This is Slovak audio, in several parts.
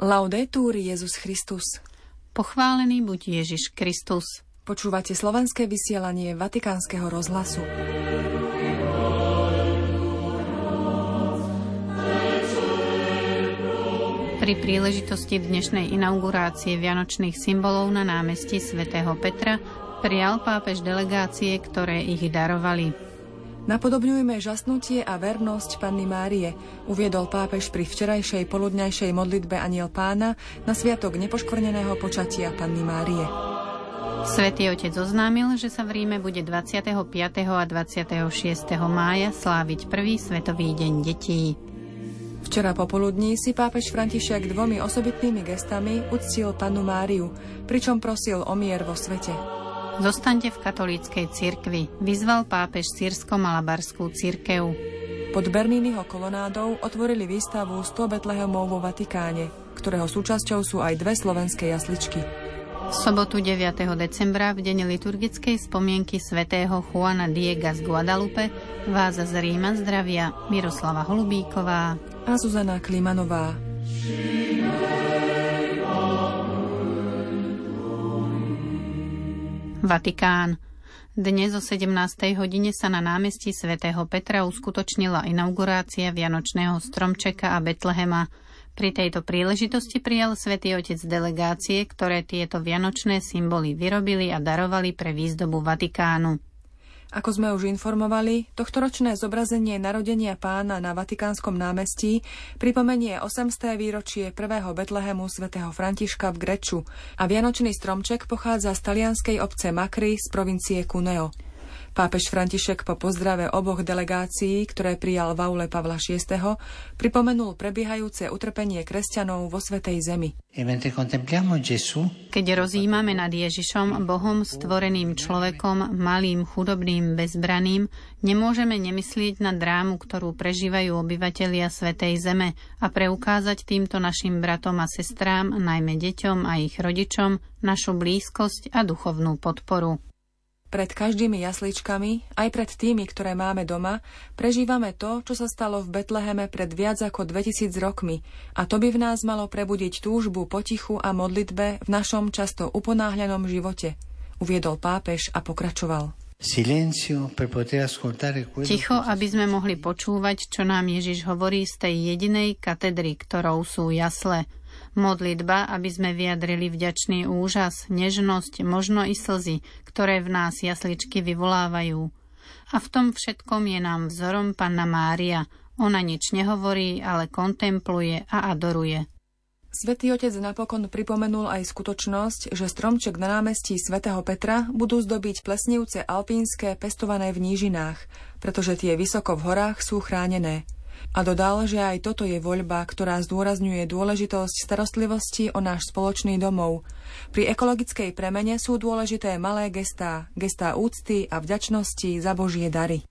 Laudetur Jezus Christus. Pochválený buď Ježiš Kristus. Počúvate slovenské vysielanie Vatikánskeho rozhlasu. Pri príležitosti dnešnej inaugurácie vianočných symbolov na námestí svätého Petra prijal pápež delegácie, ktoré ich darovali. Napodobňujeme žasnutie a vernosť Panny Márie, uviedol pápež pri včerajšej poludňajšej modlitbe Aniel pána na sviatok nepoškvrneného počatia Panny Márie. Svetý otec oznámil, že sa v Ríme bude 25. a 26. mája sláviť prvý svetový deň detí. Včera popoludní si pápež František dvomi osobitnými gestami uctil panu Máriu, pričom prosil o mier vo svete. Zostaňte v katolíckej cirkvi, vyzval pápež sírsko-malabarskú cirkev. Pod Bernínnyho kolonádou otvorili výstavu 100 Betlehemov vo Vatikáne, ktorého súčasťou sú aj dve slovenské jasličky. V sobotu 9. decembra v deň liturgickej spomienky svätého Juana Diega z Guadalupe vás z Ríma zdravia Miroslava Holubíková a Zuzana Klimanová. Vatikán. Dnes o 17. hodine sa na námestí svätého Petra uskutočnila inaugurácia Vianočného stromčeka a Betlehema. Pri tejto príležitosti prijal svätý Otec delegácie, ktoré tieto vianočné symboly vyrobili a darovali pre výzdobu Vatikánu. Ako sme už informovali, tohtoročné zobrazenie narodenia pána na Vatikánskom námestí pripomenie 800. výročie prvého Betlehemu svätého Františka v Greču a Vianočný stromček pochádza z talianskej obce Makry z provincie Cuneo. Pápež František po pozdrave oboch delegácií, ktoré prijal v aule Pavla VI, pripomenul prebiehajúce utrpenie kresťanov vo Svetej Zemi. Keď rozímame nad Ježišom, Bohom stvoreným človekom, malým, chudobným, bezbraným, nemôžeme nemyslieť na drámu, ktorú prežívajú obyvatelia Svetej Zeme a preukázať týmto našim bratom a sestrám, najmä deťom a ich rodičom, našu blízkosť a duchovnú podporu. Pred každými jasličkami, aj pred tými, ktoré máme doma, prežívame to, čo sa stalo v Betleheme pred viac ako 2000 rokmi. A to by v nás malo prebudiť túžbu potichu a modlitbe v našom často uponáhľanom živote, uviedol pápež a pokračoval. Ticho, aby sme mohli počúvať, čo nám Ježiš hovorí z tej jedinej katedry, ktorou sú jasle – Modlitba, aby sme vyjadrili vďačný úžas, nežnosť, možno i slzy, ktoré v nás jasličky vyvolávajú. A v tom všetkom je nám vzorom Panna Mária. Ona nič nehovorí, ale kontempluje a adoruje. Svetý otec napokon pripomenul aj skutočnosť, že stromček na námestí svätého Petra budú zdobiť plesnivce alpínske pestované v nížinách, pretože tie vysoko v horách sú chránené. A dodal, že aj toto je voľba, ktorá zdôrazňuje dôležitosť starostlivosti o náš spoločný domov. Pri ekologickej premene sú dôležité malé gestá, gestá úcty a vďačnosti za Božie dary.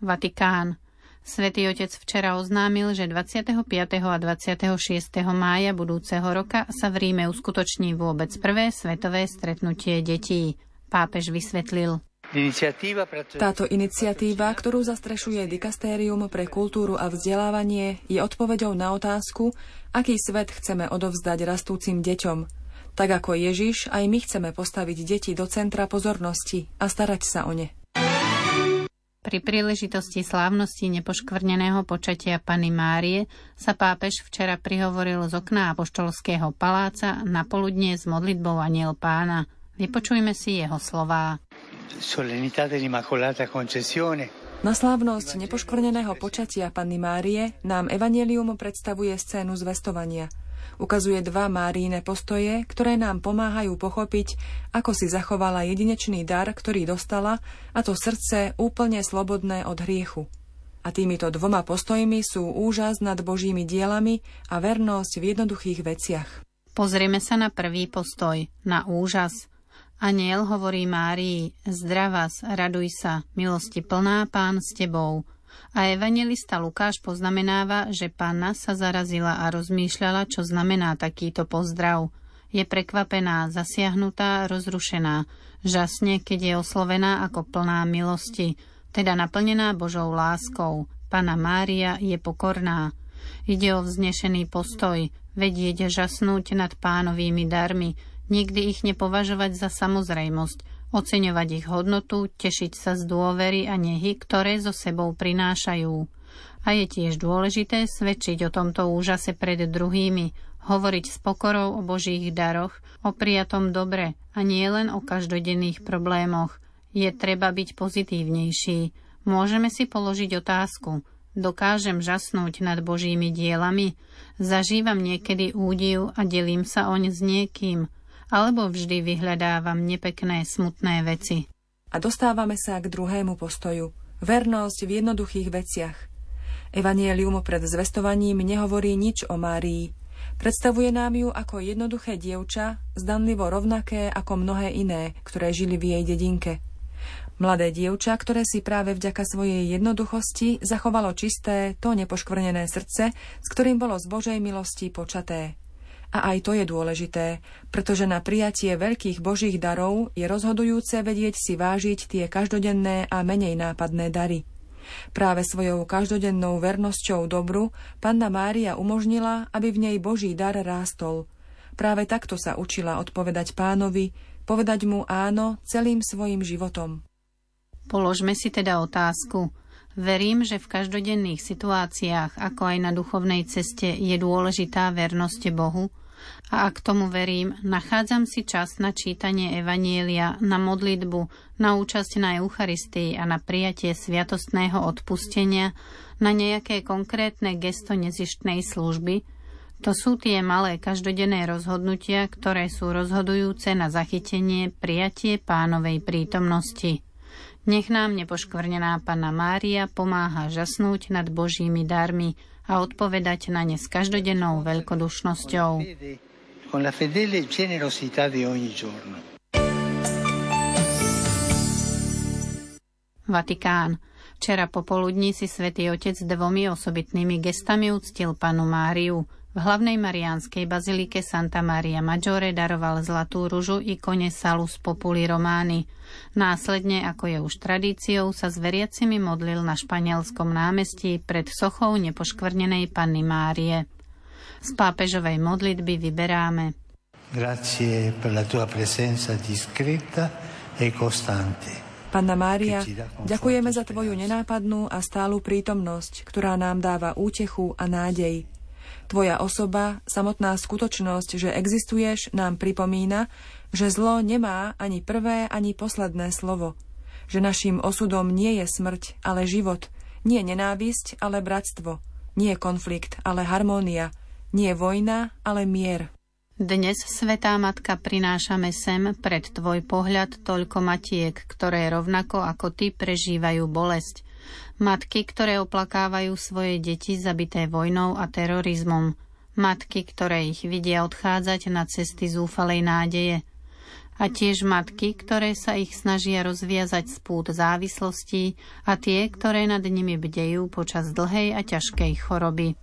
Vatikán. Svetý otec včera oznámil, že 25. a 26. mája budúceho roka sa v Ríme uskutoční vôbec prvé svetové stretnutie detí. Pápež vysvetlil. Táto iniciatíva, ktorú zastrešuje Dikastérium pre kultúru a vzdelávanie, je odpoveďou na otázku, aký svet chceme odovzdať rastúcim deťom. Tak ako Ježiš, aj my chceme postaviť deti do centra pozornosti a starať sa o ne. Pri príležitosti slávnosti nepoškvrneného počatia Pany Márie sa pápež včera prihovoril z okna Apoštolského paláca na poludnie s modlitbou Aniel pána. Vypočujme si jeho slová. Na slávnosť nepoškvrneného počatia Panny Márie nám Evangelium predstavuje scénu zvestovania. Ukazuje dva Máríne postoje, ktoré nám pomáhajú pochopiť, ako si zachovala jedinečný dar, ktorý dostala, a to srdce úplne slobodné od hriechu. A týmito dvoma postojmi sú úžas nad Božími dielami a vernosť v jednoduchých veciach. Pozrieme sa na prvý postoj, na úžas – Aniel hovorí Márii, zdravás, raduj sa, milosti plná, pán s tebou. A evangelista Lukáš poznamenáva, že pána sa zarazila a rozmýšľala, čo znamená takýto pozdrav. Je prekvapená, zasiahnutá, rozrušená. Žasne, keď je oslovená ako plná milosti, teda naplnená Božou láskou. Pana Mária je pokorná. Ide o vznešený postoj, vedieť žasnúť nad pánovými darmi, nikdy ich nepovažovať za samozrejmosť, oceňovať ich hodnotu, tešiť sa z dôvery a nehy, ktoré so sebou prinášajú. A je tiež dôležité svedčiť o tomto úžase pred druhými, hovoriť s pokorou o Božích daroch, o prijatom dobre a nie len o každodenných problémoch. Je treba byť pozitívnejší. Môžeme si položiť otázku. Dokážem žasnúť nad Božími dielami? Zažívam niekedy údiv a delím sa oň s niekým? Alebo vždy vyhľadávam nepekné, smutné veci? A dostávame sa k druhému postoju. Vernosť v jednoduchých veciach. Evanielium pred zvestovaním nehovorí nič o Márii, Predstavuje nám ju ako jednoduché dievča, zdanlivo rovnaké ako mnohé iné, ktoré žili v jej dedinke. Mladé dievča, ktoré si práve vďaka svojej jednoduchosti zachovalo čisté, to nepoškvrnené srdce, s ktorým bolo z Božej milosti počaté. A aj to je dôležité, pretože na prijatie veľkých Božích darov je rozhodujúce vedieť si vážiť tie každodenné a menej nápadné dary. Práve svojou každodennou vernosťou dobru panna Mária umožnila, aby v nej Boží dar rástol. Práve takto sa učila odpovedať pánovi, povedať mu áno celým svojim životom. Položme si teda otázku. Verím, že v každodenných situáciách, ako aj na duchovnej ceste, je dôležitá vernosť Bohu a ak tomu verím, nachádzam si čas na čítanie Evanielia, na modlitbu, na účasť na Eucharistii a na prijatie sviatostného odpustenia, na nejaké konkrétne gesto nezištnej služby, to sú tie malé každodenné rozhodnutia, ktoré sú rozhodujúce na zachytenie, prijatie pánovej prítomnosti. Nech nám nepoškvrnená Panna Mária pomáha žasnúť nad Božími darmi a odpovedať na ne s každodennou veľkodušnosťou. Con la fedele generosità di ogni giorno. Vatikán. Včera popoludní si svätý Otec dvomi osobitnými gestami uctil panu Máriu – v hlavnej mariánskej bazilike Santa Maria Maggiore daroval zlatú ružu ikone Salus Populi Romány. Následne, ako je už tradíciou, sa s veriacimi modlil na španielskom námestí pred sochou nepoškvrnenej Panny Márie. Z pápežovej modlitby vyberáme. Grazie per la tua presenza discreta e costante. Panna Mária, ďakujeme za Tvoju nenápadnú a stálu prítomnosť, ktorá nám dáva útechu a nádej. Tvoja osoba, samotná skutočnosť, že existuješ, nám pripomína, že zlo nemá ani prvé, ani posledné slovo. Že našim osudom nie je smrť, ale život. Nie nenávisť, ale bratstvo. Nie konflikt, ale harmónia. Nie vojna, ale mier. Dnes, Svetá Matka, prinášame sem pred Tvoj pohľad toľko matiek, ktoré rovnako ako Ty prežívajú bolesť, Matky, ktoré oplakávajú svoje deti zabité vojnou a terorizmom. Matky, ktoré ich vidia odchádzať na cesty zúfalej nádeje. A tiež matky, ktoré sa ich snažia rozviazať z pút závislostí a tie, ktoré nad nimi bdejú počas dlhej a ťažkej choroby.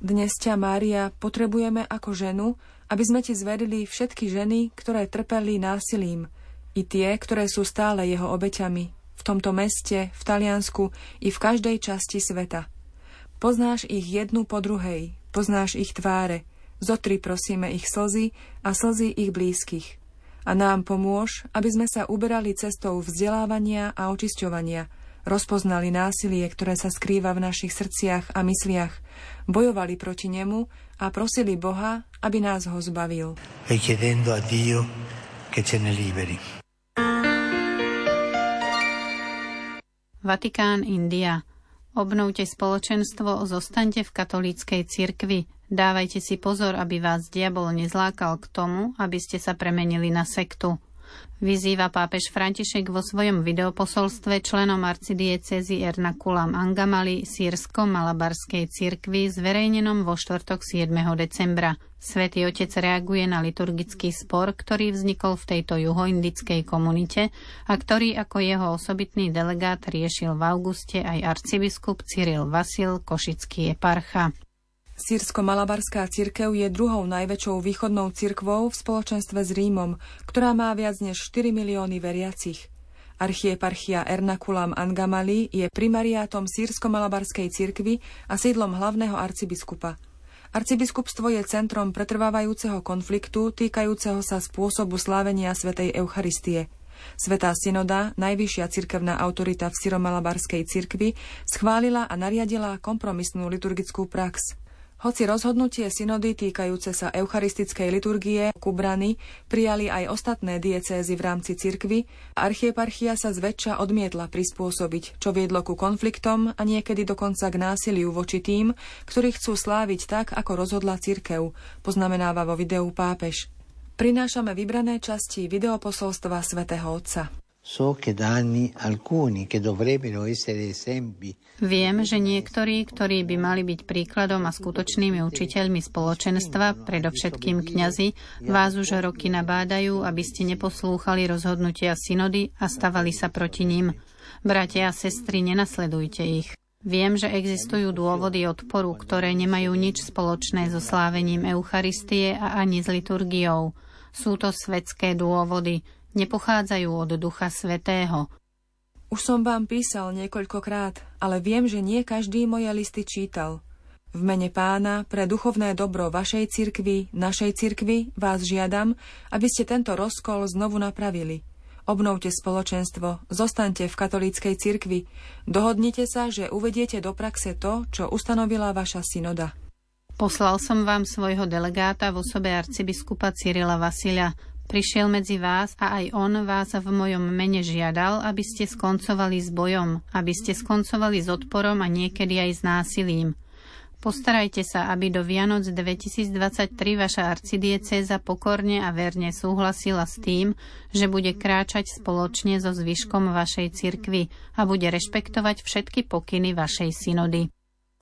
Dnes ťa, Mária, potrebujeme ako ženu, aby sme ti zverili všetky ženy, ktoré trpeli násilím, i tie, ktoré sú stále jeho obeťami, v tomto meste, v Taliansku i v každej časti sveta. Poznáš ich jednu po druhej, poznáš ich tváre, zotri prosíme ich slzy a slzy ich blízkych. A nám pomôž, aby sme sa uberali cestou vzdelávania a očisťovania, rozpoznali násilie, ktoré sa skrýva v našich srdciach a mysliach, bojovali proti nemu a prosili Boha, aby nás ho zbavil. E chiedendo a Dio che ce ne liberi. Vatikán, India. Obnovte spoločenstvo, zostaňte v katolíckej cirkvi. Dávajte si pozor, aby vás diabol nezlákal k tomu, aby ste sa premenili na sektu. Vyzýva pápež František vo svojom videoposolstve členom arcidiecezy Ernakulam Angamali sírsko-malabarskej cirkvi zverejnenom vo štvrtok 7. decembra. Svetý otec reaguje na liturgický spor, ktorý vznikol v tejto juhoindickej komunite a ktorý ako jeho osobitný delegát riešil v auguste aj arcibiskup Cyril Vasil, košický eparcha. Sýrsko-malabarská cirkev je druhou najväčšou východnou cirkvou v spoločenstve s Rímom, ktorá má viac než 4 milióny veriacich. Archieparchia Ernakulam Angamali je primariátom sírsko-malabarskej cirkvy a sídlom hlavného arcibiskupa. Arcibiskupstvo je centrom pretrvávajúceho konfliktu týkajúceho sa spôsobu slávenia svätej Eucharistie. Svetá synoda, najvyššia cirkevná autorita v syromalabarskej cirkvi, schválila a nariadila kompromisnú liturgickú prax. Hoci rozhodnutie synody týkajúce sa eucharistickej liturgie Kubrany prijali aj ostatné diecézy v rámci cirkvy, archieparchia sa zväčša odmietla prispôsobiť, čo viedlo ku konfliktom a niekedy dokonca k násiliu voči tým, ktorí chcú sláviť tak, ako rozhodla cirkev, poznamenáva vo videu pápež. Prinášame vybrané časti videoposolstva svätého Otca. Viem, že niektorí, ktorí by mali byť príkladom a skutočnými učiteľmi spoločenstva, predovšetkým kňazi, vás už roky nabádajú, aby ste neposlúchali rozhodnutia synody a stavali sa proti ním. Bratia a sestry, nenasledujte ich. Viem, že existujú dôvody odporu, ktoré nemajú nič spoločné so slávením Eucharistie a ani s liturgiou. Sú to svetské dôvody, nepochádzajú od Ducha Svetého. Už som vám písal niekoľkokrát, ale viem, že nie každý moje listy čítal. V mene pána pre duchovné dobro vašej cirkvi, našej cirkvi vás žiadam, aby ste tento rozkol znovu napravili. Obnovte spoločenstvo, zostaňte v katolíckej cirkvi, dohodnite sa, že uvediete do praxe to, čo ustanovila vaša synoda. Poslal som vám svojho delegáta v osobe arcibiskupa Cyrila Vasilia, Prišiel medzi vás a aj on vás v mojom mene žiadal, aby ste skoncovali s bojom, aby ste skoncovali s odporom a niekedy aj s násilím. Postarajte sa, aby do Vianoc 2023 vaša arcidiecéza pokorne a verne súhlasila s tým, že bude kráčať spoločne so zvyškom vašej cirkvy a bude rešpektovať všetky pokyny vašej synody.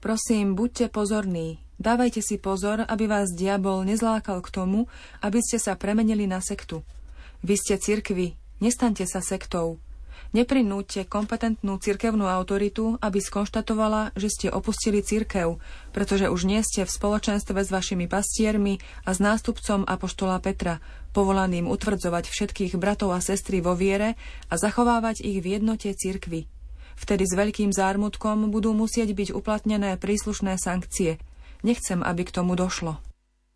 Prosím, buďte pozorní, Dávajte si pozor, aby vás diabol nezlákal k tomu, aby ste sa premenili na sektu. Vy ste cirkvi, nestaňte sa sektou. Neprinúďte kompetentnú cirkevnú autoritu, aby skonštatovala, že ste opustili cirkev, pretože už nie ste v spoločenstve s vašimi pastiermi a s nástupcom Apoštola Petra, povolaným utvrdzovať všetkých bratov a sestry vo viere a zachovávať ich v jednote cirkvy. Vtedy s veľkým zármutkom budú musieť byť uplatnené príslušné sankcie – Nechcem, aby k tomu došlo.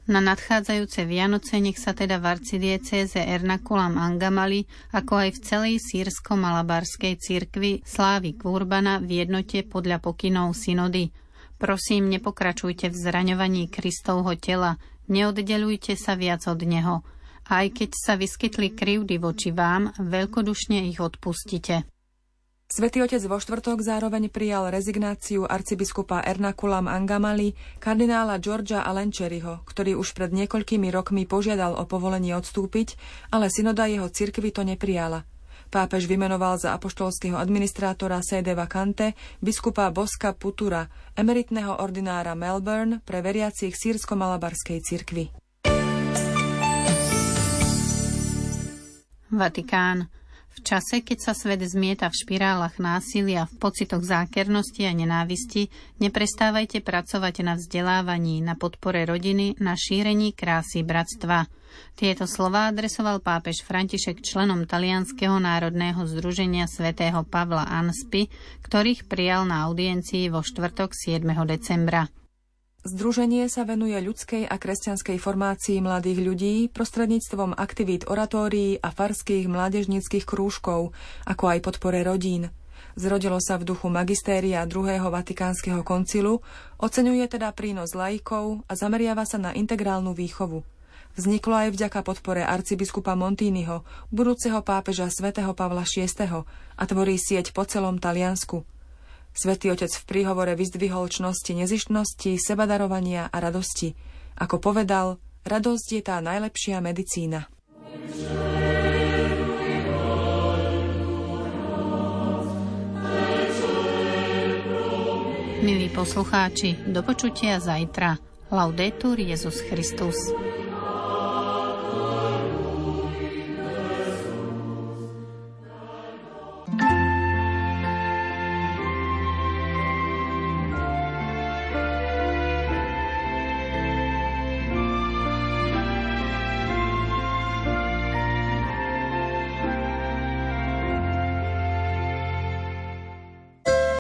Na nadchádzajúce Vianoce nech sa teda v arcidiecéze Ernakulam Angamali, ako aj v celej sírsko-malabarskej cirkvi slávy Kvurbana v jednote podľa pokynov synody. Prosím, nepokračujte v zraňovaní Kristovho tela, neoddelujte sa viac od Neho. Aj keď sa vyskytli krivdy voči vám, veľkodušne ich odpustite. Svetý otec vo štvrtok zároveň prijal rezignáciu arcibiskupa Ernakulam Angamali, kardinála Georgia Alenčeriho, ktorý už pred niekoľkými rokmi požiadal o povolenie odstúpiť, ale synoda jeho cirkvy to neprijala. Pápež vymenoval za apoštolského administrátora sede vacante biskupa Boska Putura, emeritného ordinára Melbourne pre veriacich sírsko-malabarskej cirkvi. Vatikán. V čase, keď sa svet zmieta v špirálach násilia, v pocitoch zákernosti a nenávisti, neprestávajte pracovať na vzdelávaní, na podpore rodiny, na šírení krásy bratstva. Tieto slova adresoval pápež František členom Talianského národného združenia svätého Pavla Anspy, ktorých prijal na audiencii vo štvrtok 7. decembra. Združenie sa venuje ľudskej a kresťanskej formácii mladých ľudí prostredníctvom aktivít oratórií a farských mládežníckých krúžkov, ako aj podpore rodín. Zrodilo sa v duchu magistéria druhého Vatikánskeho koncilu, oceňuje teda prínos laikov a zameriava sa na integrálnu výchovu. Vzniklo aj vďaka podpore arcibiskupa Montínyho, budúceho pápeža svätého Pavla VI. a tvorí sieť po celom Taliansku – Svetý otec v príhovore vyzdvihol čnosti nezištnosti, sebadarovania a radosti. Ako povedal, radosť je tá najlepšia medicína. Milí poslucháči, do počutia zajtra. Laudetur Jezus Christus.